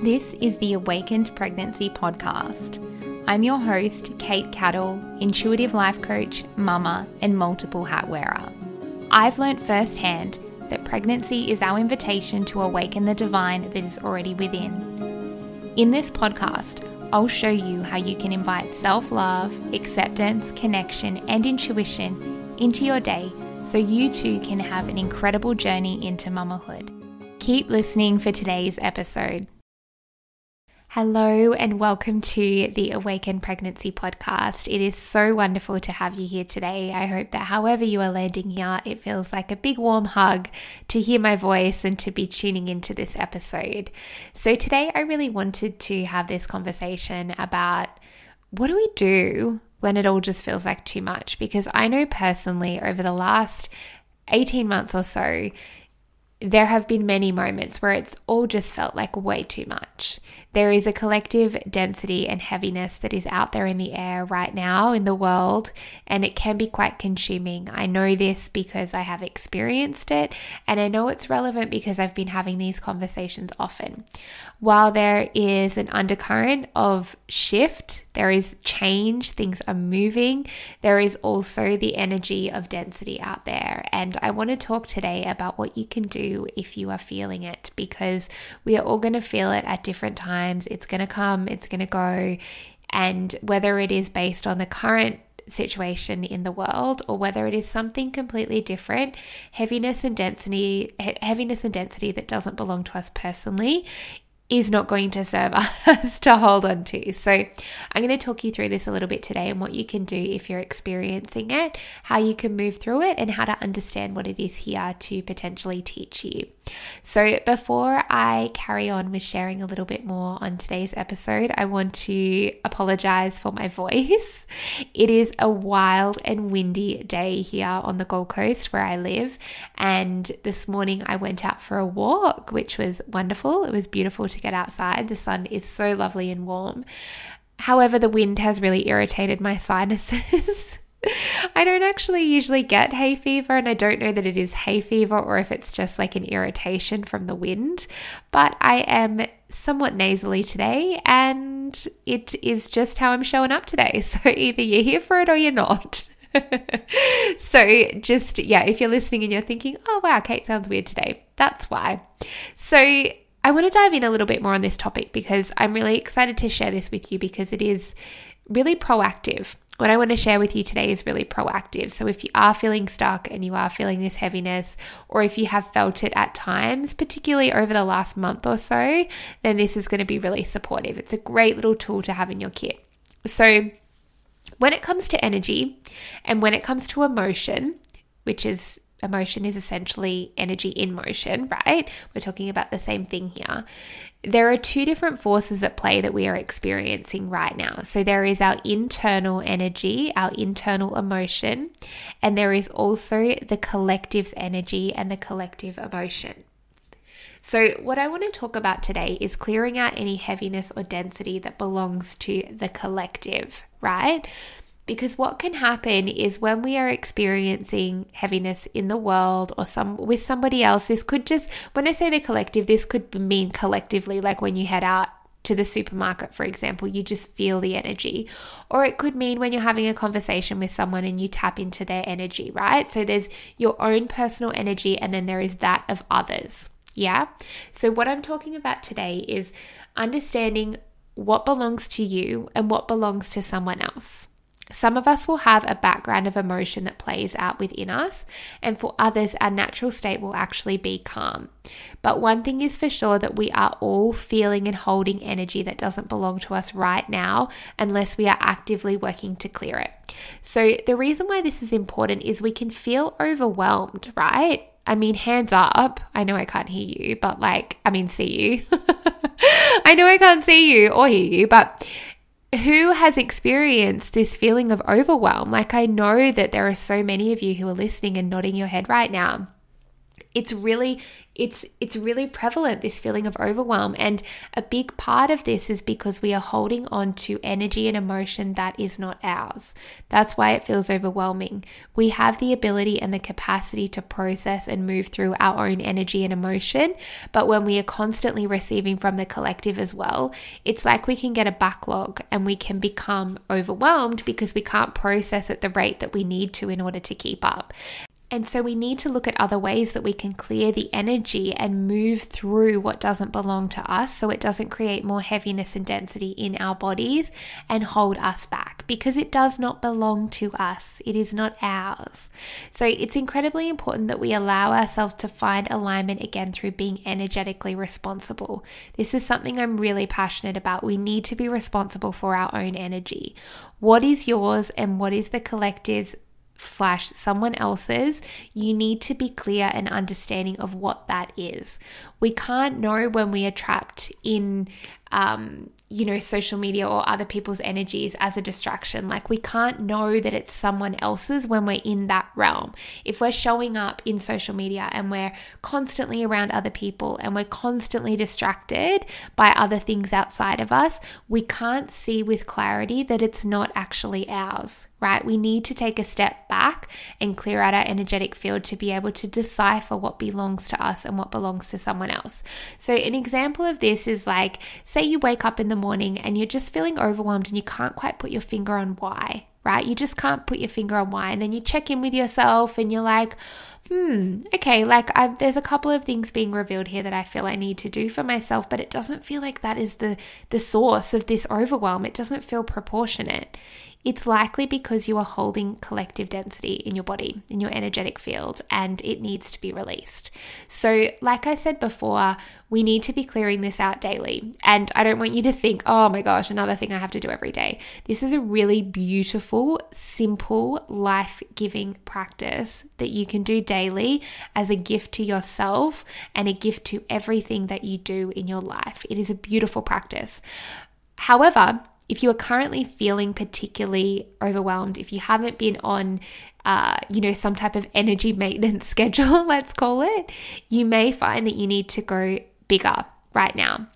This is the Awakened Pregnancy Podcast. I'm your host, Kate Cattle, intuitive life coach, mama, and multiple hat wearer. I've learnt firsthand that pregnancy is our invitation to awaken the divine that is already within. In this podcast, I'll show you how you can invite self love, acceptance, connection, and intuition into your day so you too can have an incredible journey into mamahood. Keep listening for today's episode. Hello, and welcome to the Awaken Pregnancy podcast. It is so wonderful to have you here today. I hope that however you are landing here, it feels like a big warm hug to hear my voice and to be tuning into this episode. So, today I really wanted to have this conversation about what do we do when it all just feels like too much? Because I know personally over the last 18 months or so, there have been many moments where it's all just felt like way too much. There is a collective density and heaviness that is out there in the air right now in the world, and it can be quite consuming. I know this because I have experienced it, and I know it's relevant because I've been having these conversations often. While there is an undercurrent of shift, there is change, things are moving, there is also the energy of density out there. And I want to talk today about what you can do if you are feeling it because we are all going to feel it at different times. It's going to come, it's going to go. And whether it is based on the current situation in the world or whether it is something completely different heaviness and density heaviness and density that doesn't belong to us personally is not going to serve us to hold on to. So, I'm going to talk you through this a little bit today and what you can do if you're experiencing it, how you can move through it, and how to understand what it is here to potentially teach you. So, before I carry on with sharing a little bit more on today's episode, I want to apologize for my voice. It is a wild and windy day here on the Gold Coast where I live, and this morning I went out for a walk, which was wonderful. It was beautiful to get outside. The sun is so lovely and warm. However, the wind has really irritated my sinuses. I don't actually usually get hay fever, and I don't know that it is hay fever or if it's just like an irritation from the wind. But I am somewhat nasally today, and it is just how I'm showing up today. So either you're here for it or you're not. so just, yeah, if you're listening and you're thinking, oh, wow, Kate sounds weird today, that's why. So I want to dive in a little bit more on this topic because I'm really excited to share this with you because it is really proactive. What I want to share with you today is really proactive. So, if you are feeling stuck and you are feeling this heaviness, or if you have felt it at times, particularly over the last month or so, then this is going to be really supportive. It's a great little tool to have in your kit. So, when it comes to energy and when it comes to emotion, which is emotion is essentially energy in motion, right? We're talking about the same thing here. There are two different forces at play that we are experiencing right now. So there is our internal energy, our internal emotion, and there is also the collective's energy and the collective emotion. So, what I want to talk about today is clearing out any heaviness or density that belongs to the collective, right? Because what can happen is when we are experiencing heaviness in the world or some with somebody else this could just when i say the collective this could mean collectively like when you head out to the supermarket, for example, you just feel the energy. Or it could mean when you're having a conversation with someone and you tap into their energy, right? So there's your own personal energy and then there is that of others. Yeah. So, what I'm talking about today is understanding what belongs to you and what belongs to someone else. Some of us will have a background of emotion that plays out within us, and for others, our natural state will actually be calm. But one thing is for sure that we are all feeling and holding energy that doesn't belong to us right now unless we are actively working to clear it. So, the reason why this is important is we can feel overwhelmed, right? I mean, hands up. I know I can't hear you, but like, I mean, see you. I know I can't see you or hear you, but who has experienced this feeling of overwhelm? Like, I know that there are so many of you who are listening and nodding your head right now. It's really it's it's really prevalent this feeling of overwhelm. And a big part of this is because we are holding on to energy and emotion that is not ours. That's why it feels overwhelming. We have the ability and the capacity to process and move through our own energy and emotion but when we are constantly receiving from the collective as well it's like we can get a backlog and we can become overwhelmed because we can't process at the rate that we need to in order to keep up and so we need to look at other ways that we can clear the energy and move through what doesn't belong to us so it doesn't create more heaviness and density in our bodies and hold us back because it does not belong to us. It is not ours. So it's incredibly important that we allow ourselves to find alignment again through being energetically responsible. This is something I'm really passionate about. We need to be responsible for our own energy. What is yours and what is the collective's slash someone else's, you need to be clear and understanding of what that is. We can't know when we are trapped in um, you know, social media or other people's energies as a distraction. Like we can't know that it's someone else's when we're in that realm. If we're showing up in social media and we're constantly around other people and we're constantly distracted by other things outside of us, we can't see with clarity that it's not actually ours, right? We need to take a step back and clear out our energetic field to be able to decipher what belongs to us and what belongs to someone else. So, an example of this is like, say you wake up in the morning and you're just feeling overwhelmed and you can't quite put your finger on why, right? You just can't put your finger on why. And then you check in with yourself and you're like, hmm, okay, like I've, there's a couple of things being revealed here that I feel I need to do for myself, but it doesn't feel like that is the the source of this overwhelm. It doesn't feel proportionate it's likely because you are holding collective density in your body, in your energetic field, and it needs to be released. So, like I said before, we need to be clearing this out daily. And I don't want you to think, oh my gosh, another thing I have to do every day. This is a really beautiful, simple, life giving practice that you can do daily as a gift to yourself and a gift to everything that you do in your life. It is a beautiful practice. However, if you are currently feeling particularly overwhelmed, if you haven't been on, uh, you know, some type of energy maintenance schedule, let's call it, you may find that you need to go bigger right now,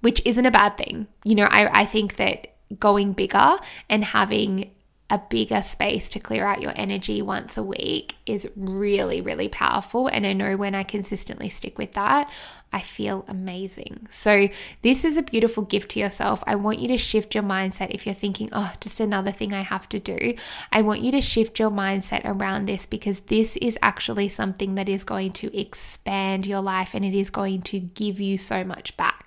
which isn't a bad thing. You know, I, I think that going bigger and having a bigger space to clear out your energy once a week is really, really powerful. And I know when I consistently stick with that, I feel amazing. So, this is a beautiful gift to yourself. I want you to shift your mindset. If you're thinking, oh, just another thing I have to do, I want you to shift your mindset around this because this is actually something that is going to expand your life and it is going to give you so much back.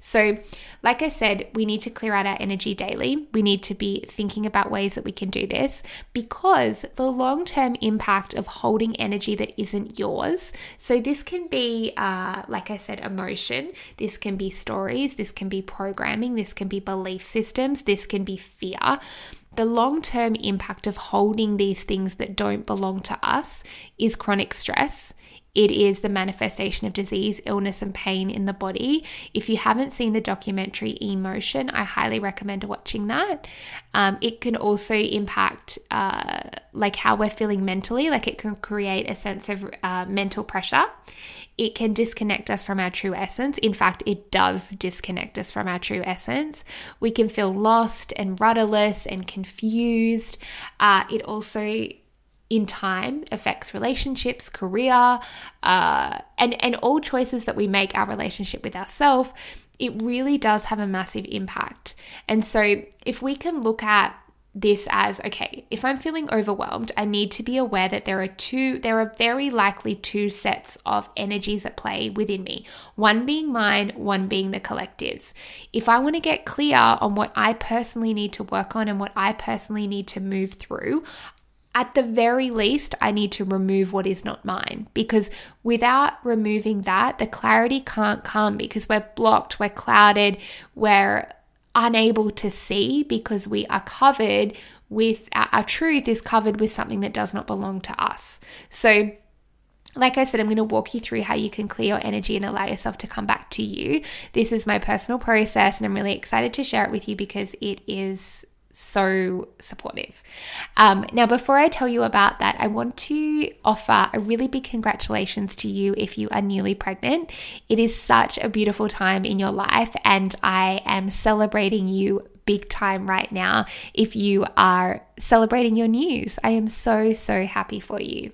So, like I said, we need to clear out our energy daily. We need to be thinking about ways that we can do this because the long term impact of holding energy that isn't yours. So, this can be, uh, like I said, emotion, this can be stories, this can be programming, this can be belief systems, this can be fear. The long term impact of holding these things that don't belong to us is chronic stress it is the manifestation of disease, illness, and pain in the body. If you haven't seen the documentary Emotion, I highly recommend watching that. Um, it can also impact uh, like how we're feeling mentally, like it can create a sense of uh, mental pressure. It can disconnect us from our true essence. In fact, it does disconnect us from our true essence. We can feel lost and rudderless and confused. Uh, it also in time affects relationships, career, uh, and and all choices that we make our relationship with ourselves. It really does have a massive impact. And so, if we can look at this as okay, if I'm feeling overwhelmed, I need to be aware that there are two, there are very likely two sets of energies at play within me. One being mine, one being the collectives. If I want to get clear on what I personally need to work on and what I personally need to move through, at the very least, I need to remove what is not mine because without removing that, the clarity can't come because we're blocked, we're clouded, we're unable to see because we are covered with our, our truth is covered with something that does not belong to us. So, like I said, I'm going to walk you through how you can clear your energy and allow yourself to come back to you. This is my personal process, and I'm really excited to share it with you because it is so supportive. Um, now, before I tell you about that, I want to offer a really big congratulations to you if you are newly pregnant. It is such a beautiful time in your life, and I am celebrating you big time right now if you are celebrating your news. I am so, so happy for you.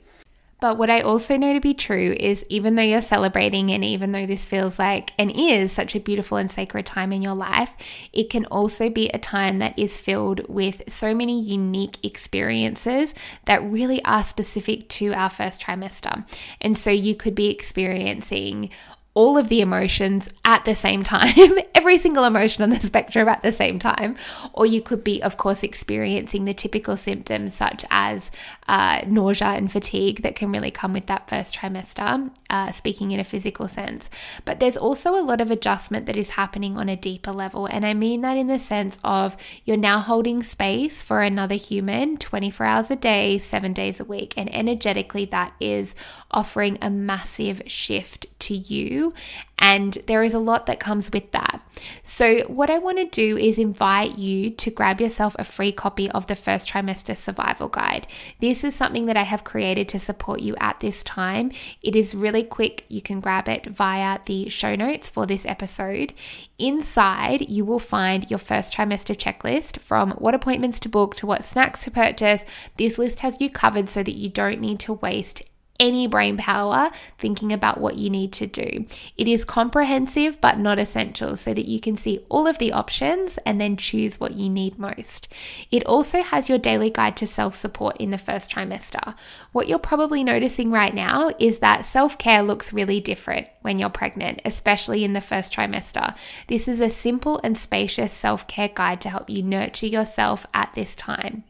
But what I also know to be true is even though you're celebrating and even though this feels like and is such a beautiful and sacred time in your life, it can also be a time that is filled with so many unique experiences that really are specific to our first trimester. And so you could be experiencing all of the emotions at the same time, every single emotion on the spectrum at the same time. Or you could be, of course, experiencing the typical symptoms such as uh, nausea and fatigue that can really come with that first trimester, uh, speaking in a physical sense. But there's also a lot of adjustment that is happening on a deeper level. And I mean that in the sense of you're now holding space for another human 24 hours a day, seven days a week. And energetically, that is offering a massive shift to you. And there is a lot that comes with that. So, what I want to do is invite you to grab yourself a free copy of the first trimester survival guide. This is something that I have created to support you at this time. It is really quick. You can grab it via the show notes for this episode. Inside, you will find your first trimester checklist from what appointments to book to what snacks to purchase. This list has you covered so that you don't need to waste any brain power thinking about what you need to do. It is comprehensive but not essential so that you can see all of the options and then choose what you need most. It also has your daily guide to self support in the first trimester. What you're probably noticing right now is that self care looks really different when you're pregnant, especially in the first trimester. This is a simple and spacious self care guide to help you nurture yourself at this time.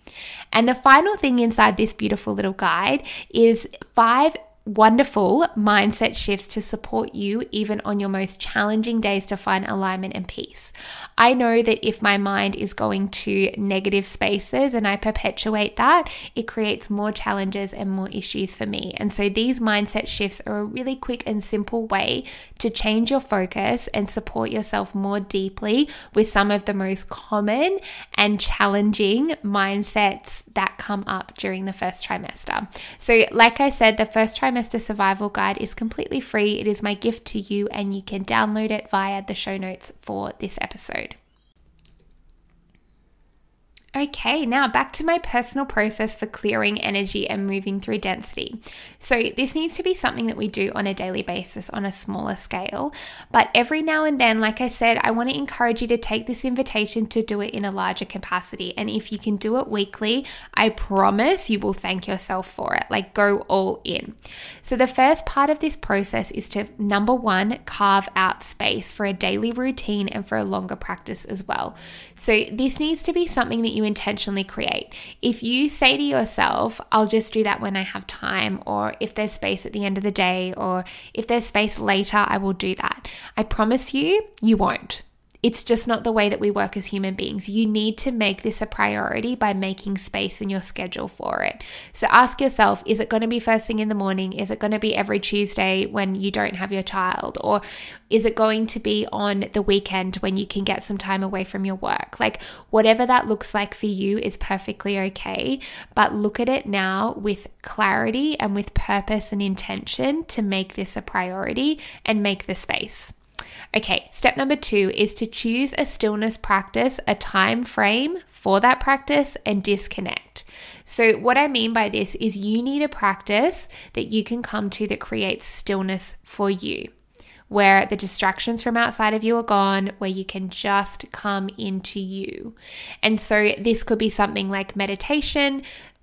And the final thing inside this beautiful little guide is five i wonderful mindset shifts to support you even on your most challenging days to find alignment and peace. I know that if my mind is going to negative spaces and I perpetuate that, it creates more challenges and more issues for me. And so these mindset shifts are a really quick and simple way to change your focus and support yourself more deeply with some of the most common and challenging mindsets that come up during the first trimester. So, like I said, the first trimester Trimester Survival Guide is completely free. It is my gift to you, and you can download it via the show notes for this episode. Okay, now back to my personal process for clearing energy and moving through density. So, this needs to be something that we do on a daily basis on a smaller scale. But every now and then, like I said, I want to encourage you to take this invitation to do it in a larger capacity. And if you can do it weekly, I promise you will thank yourself for it. Like, go all in. So, the first part of this process is to number one, carve out space for a daily routine and for a longer practice as well. So, this needs to be something that you intentionally create. If you say to yourself, I'll just do that when I have time, or if there's space at the end of the day, or if there's space later, I will do that. I promise you, you won't. It's just not the way that we work as human beings. You need to make this a priority by making space in your schedule for it. So ask yourself is it going to be first thing in the morning? Is it going to be every Tuesday when you don't have your child? Or is it going to be on the weekend when you can get some time away from your work? Like, whatever that looks like for you is perfectly okay. But look at it now with clarity and with purpose and intention to make this a priority and make the space. Okay, step number two is to choose a stillness practice, a time frame for that practice, and disconnect. So, what I mean by this is you need a practice that you can come to that creates stillness for you, where the distractions from outside of you are gone, where you can just come into you. And so, this could be something like meditation,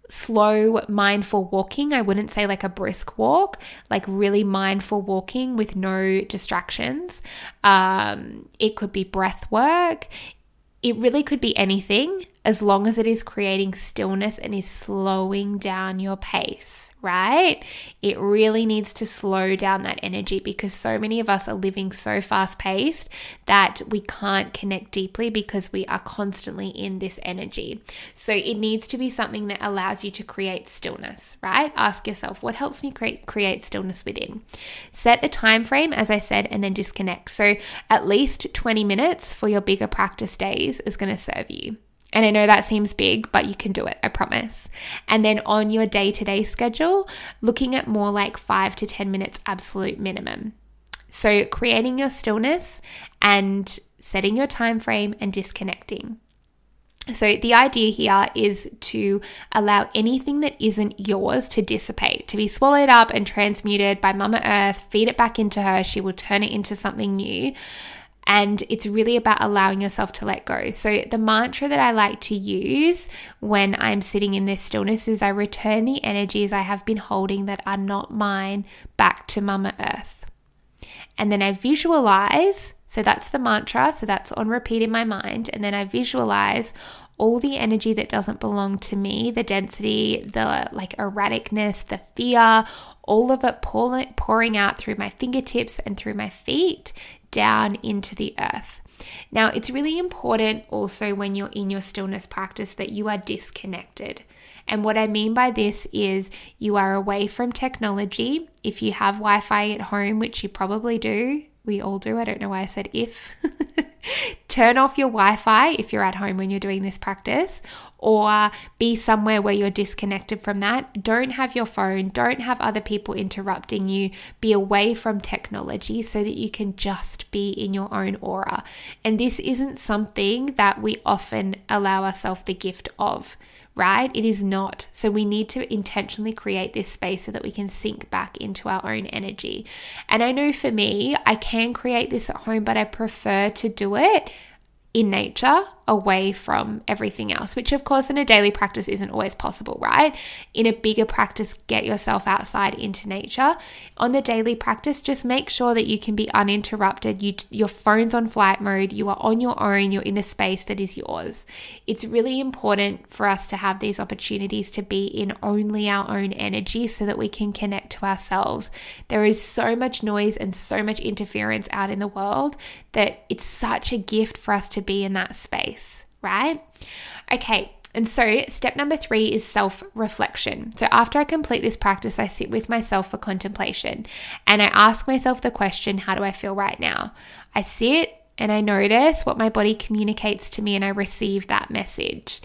slow, mindful walking. I wouldn't say like a brisk walk, like really mindful walking with no distractions. Um, it could be breath work. It really could be anything as long as it is creating stillness and is slowing down your pace right? It really needs to slow down that energy because so many of us are living so fast paced that we can't connect deeply because we are constantly in this energy. So it needs to be something that allows you to create stillness, right? Ask yourself, what helps me create create stillness within? Set a time frame as I said and then disconnect. So at least 20 minutes for your bigger practice days is going to serve you. And I know that seems big, but you can do it, I promise. And then on your day to day schedule, looking at more like five to 10 minutes absolute minimum. So creating your stillness and setting your time frame and disconnecting. So, the idea here is to allow anything that isn't yours to dissipate, to be swallowed up and transmuted by Mama Earth, feed it back into her. She will turn it into something new. And it's really about allowing yourself to let go. So, the mantra that I like to use when I'm sitting in this stillness is I return the energies I have been holding that are not mine back to Mama Earth. And then I visualize. So, that's the mantra. So, that's on repeat in my mind. And then I visualize all the energy that doesn't belong to me, the density, the like erraticness, the fear, all of it pouring out through my fingertips and through my feet down into the earth. Now, it's really important also when you're in your stillness practice that you are disconnected. And what I mean by this is you are away from technology. If you have Wi Fi at home, which you probably do, we all do. I don't know why I said if. Turn off your Wi Fi if you're at home when you're doing this practice, or be somewhere where you're disconnected from that. Don't have your phone, don't have other people interrupting you. Be away from technology so that you can just be in your own aura. And this isn't something that we often allow ourselves the gift of right? It is not. So we need to intentionally create this space so that we can sink back into our own energy. And I know for me, I can create this at home, but I prefer to do it in nature away from everything else, which of course in a daily practice isn't always possible, right? In a bigger practice, get yourself outside into nature. On the daily practice, just make sure that you can be uninterrupted. You, your phone's on flight mode, you are on your own, you're in a space that is yours. It's really important for us to have these opportunities to be in only our own energy so that we can connect to ourselves. There is so much noise and so much interference out in the world that it's such a gift for us to be in that space right? Okay, and so, step number three is self reflection. So, after I complete this practice, I sit with myself for contemplation and I ask myself the question, How do I feel right now? I sit and I notice what my body communicates to me and I receive that message.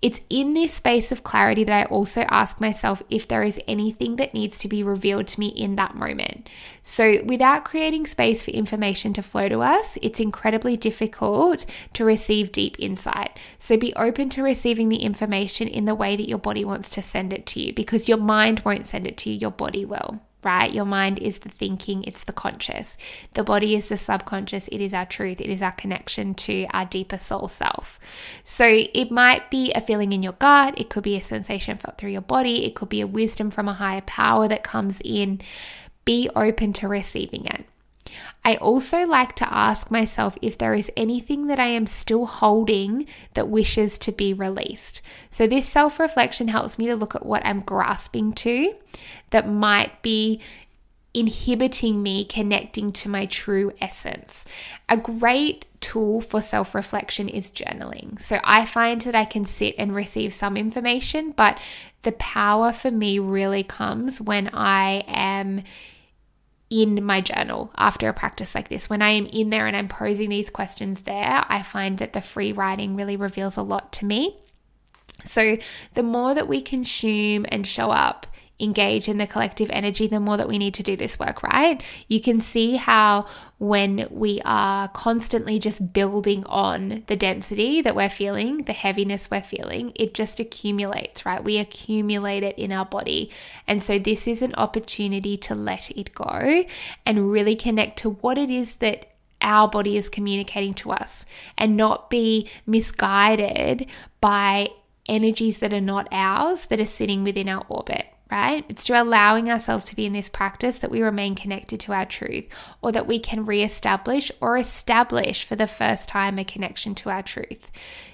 It's in this space of clarity that I also ask myself if there is anything that needs to be revealed to me in that moment. So, without creating space for information to flow to us, it's incredibly difficult to receive deep insight. So, be open to receiving the information in the way that your body wants to send it to you because your mind won't send it to you, your body will right? Your mind is the thinking, it's the conscious. The body is the subconscious, it is our truth, it is our connection to our deeper soul self. So it might be a feeling in your gut, it could be a sensation felt through your body, it could be a wisdom from a higher power that comes in. Be open to receiving it. I also like to ask myself if there is anything that I am still holding that wishes to be released. So, this self reflection helps me to look at what I'm grasping to that might be inhibiting me connecting to my true essence. A great tool for self reflection is journaling. So I find that I can sit and receive some information, but the power for me really comes when I am in my journal after a practice like this. When I am in there and I'm posing these questions there, I find that the free writing really reveals a lot to me. So, the more that we consume and show up engage in the collective energy, the more that we need to do this work, right? You can see how when we are constantly just building on the density that we're feeling, the heaviness we're feeling, it just accumulates, right? We accumulate it in our body. And so this is an opportunity to let it go and really connect to what it is that our body is communicating to us and not be misguided by energies that are not ours that are sitting within our orbit right? It's through allowing ourselves to be in this practice that we remain connected to our truth or that we can reestablish or establish for the first time a connection to our truth.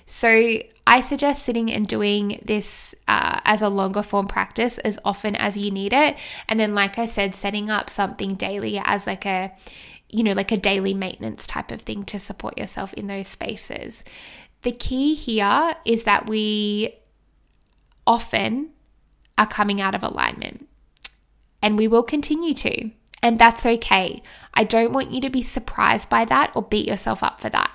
So, I suggest sitting and doing this uh, as a longer form practice as often as you need it. And then, like I said, setting up something daily as like a you know, like a daily maintenance type of thing to support yourself in those spaces. The key here is that we often are coming out of alignment. And we will continue to. And that's okay. I don't want you to be surprised by that or beat yourself up for that.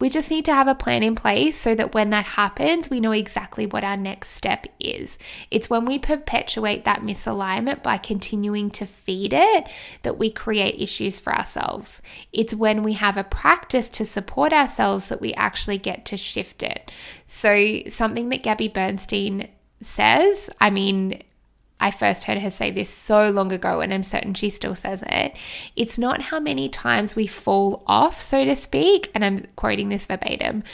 We just need to have a plan in place so that when that happens, we know exactly what our next step is. It's when we perpetuate that misalignment by continuing to feed it that we create issues for ourselves. It's when we have a practice to support ourselves that we actually get to shift it. So, something that Gabby Bernstein says, I mean, I first heard her say this so long ago, and I'm certain she still says it. It's not how many times we fall off, so to speak, and I'm quoting this verbatim,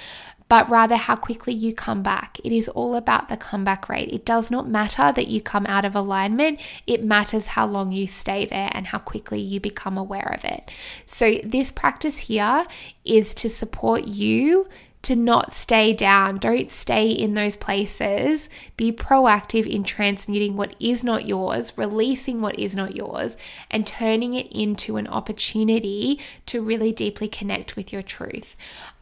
but rather how quickly you come back. It is all about the comeback rate. It does not matter that you come out of alignment, it matters how long you stay there and how quickly you become aware of it. So, this practice here is to support you to not stay down. Don't stay in those places. Be proactive in transmuting what is not yours, releasing what is not yours, and turning it into an opportunity to really deeply connect with your truth.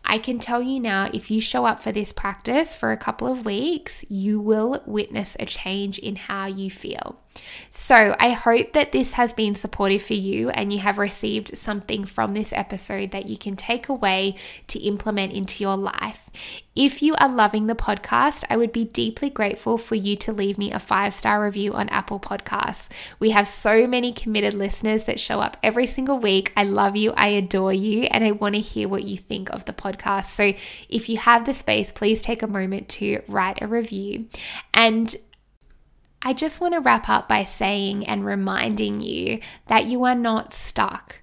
I can tell you now, if you show up for this practice for a couple of weeks, you will witness a change in how you feel. So, I hope that this has been supportive for you and you have received something from this episode that you can take away to implement into your life. If you are loving the podcast, I would be deeply grateful for you to leave me a five star review on Apple Podcasts. We have so many committed listeners that show up every single week. I love you, I adore you, and I want to hear what you think of the podcast. So, if you have the space, please take a moment to write a review. And I just want to wrap up by saying and reminding you that you are not stuck.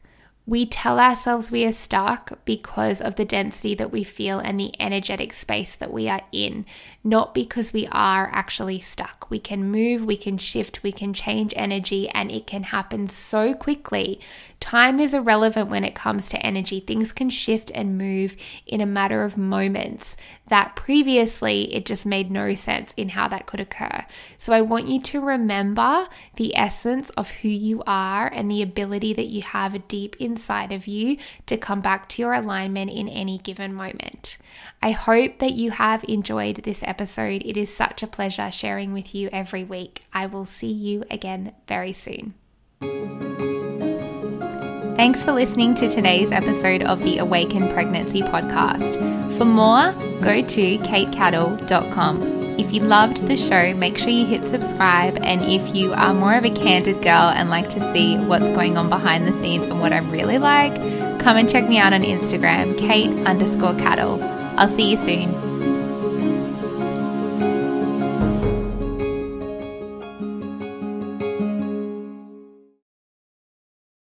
We tell ourselves we are stuck because of the density that we feel and the energetic space that we are in, not because we are actually stuck. We can move, we can shift, we can change energy, and it can happen so quickly Time is irrelevant when it comes to energy. Things can shift and move in a matter of moments that previously it just made no sense in how that could occur. So I want you to remember the essence of who you are and the ability that you have deep inside of you to come back to your alignment in any given moment. I hope that you have enjoyed this episode. It is such a pleasure sharing with you every week. I will see you again very soon. Thanks for listening to today's episode of the Awaken Pregnancy podcast. For more, go to katecattle.com. If you loved the show, make sure you hit subscribe. And if you are more of a candid girl and like to see what's going on behind the scenes and what I'm really like, come and check me out on Instagram, Kate underscore cattle. I'll see you soon.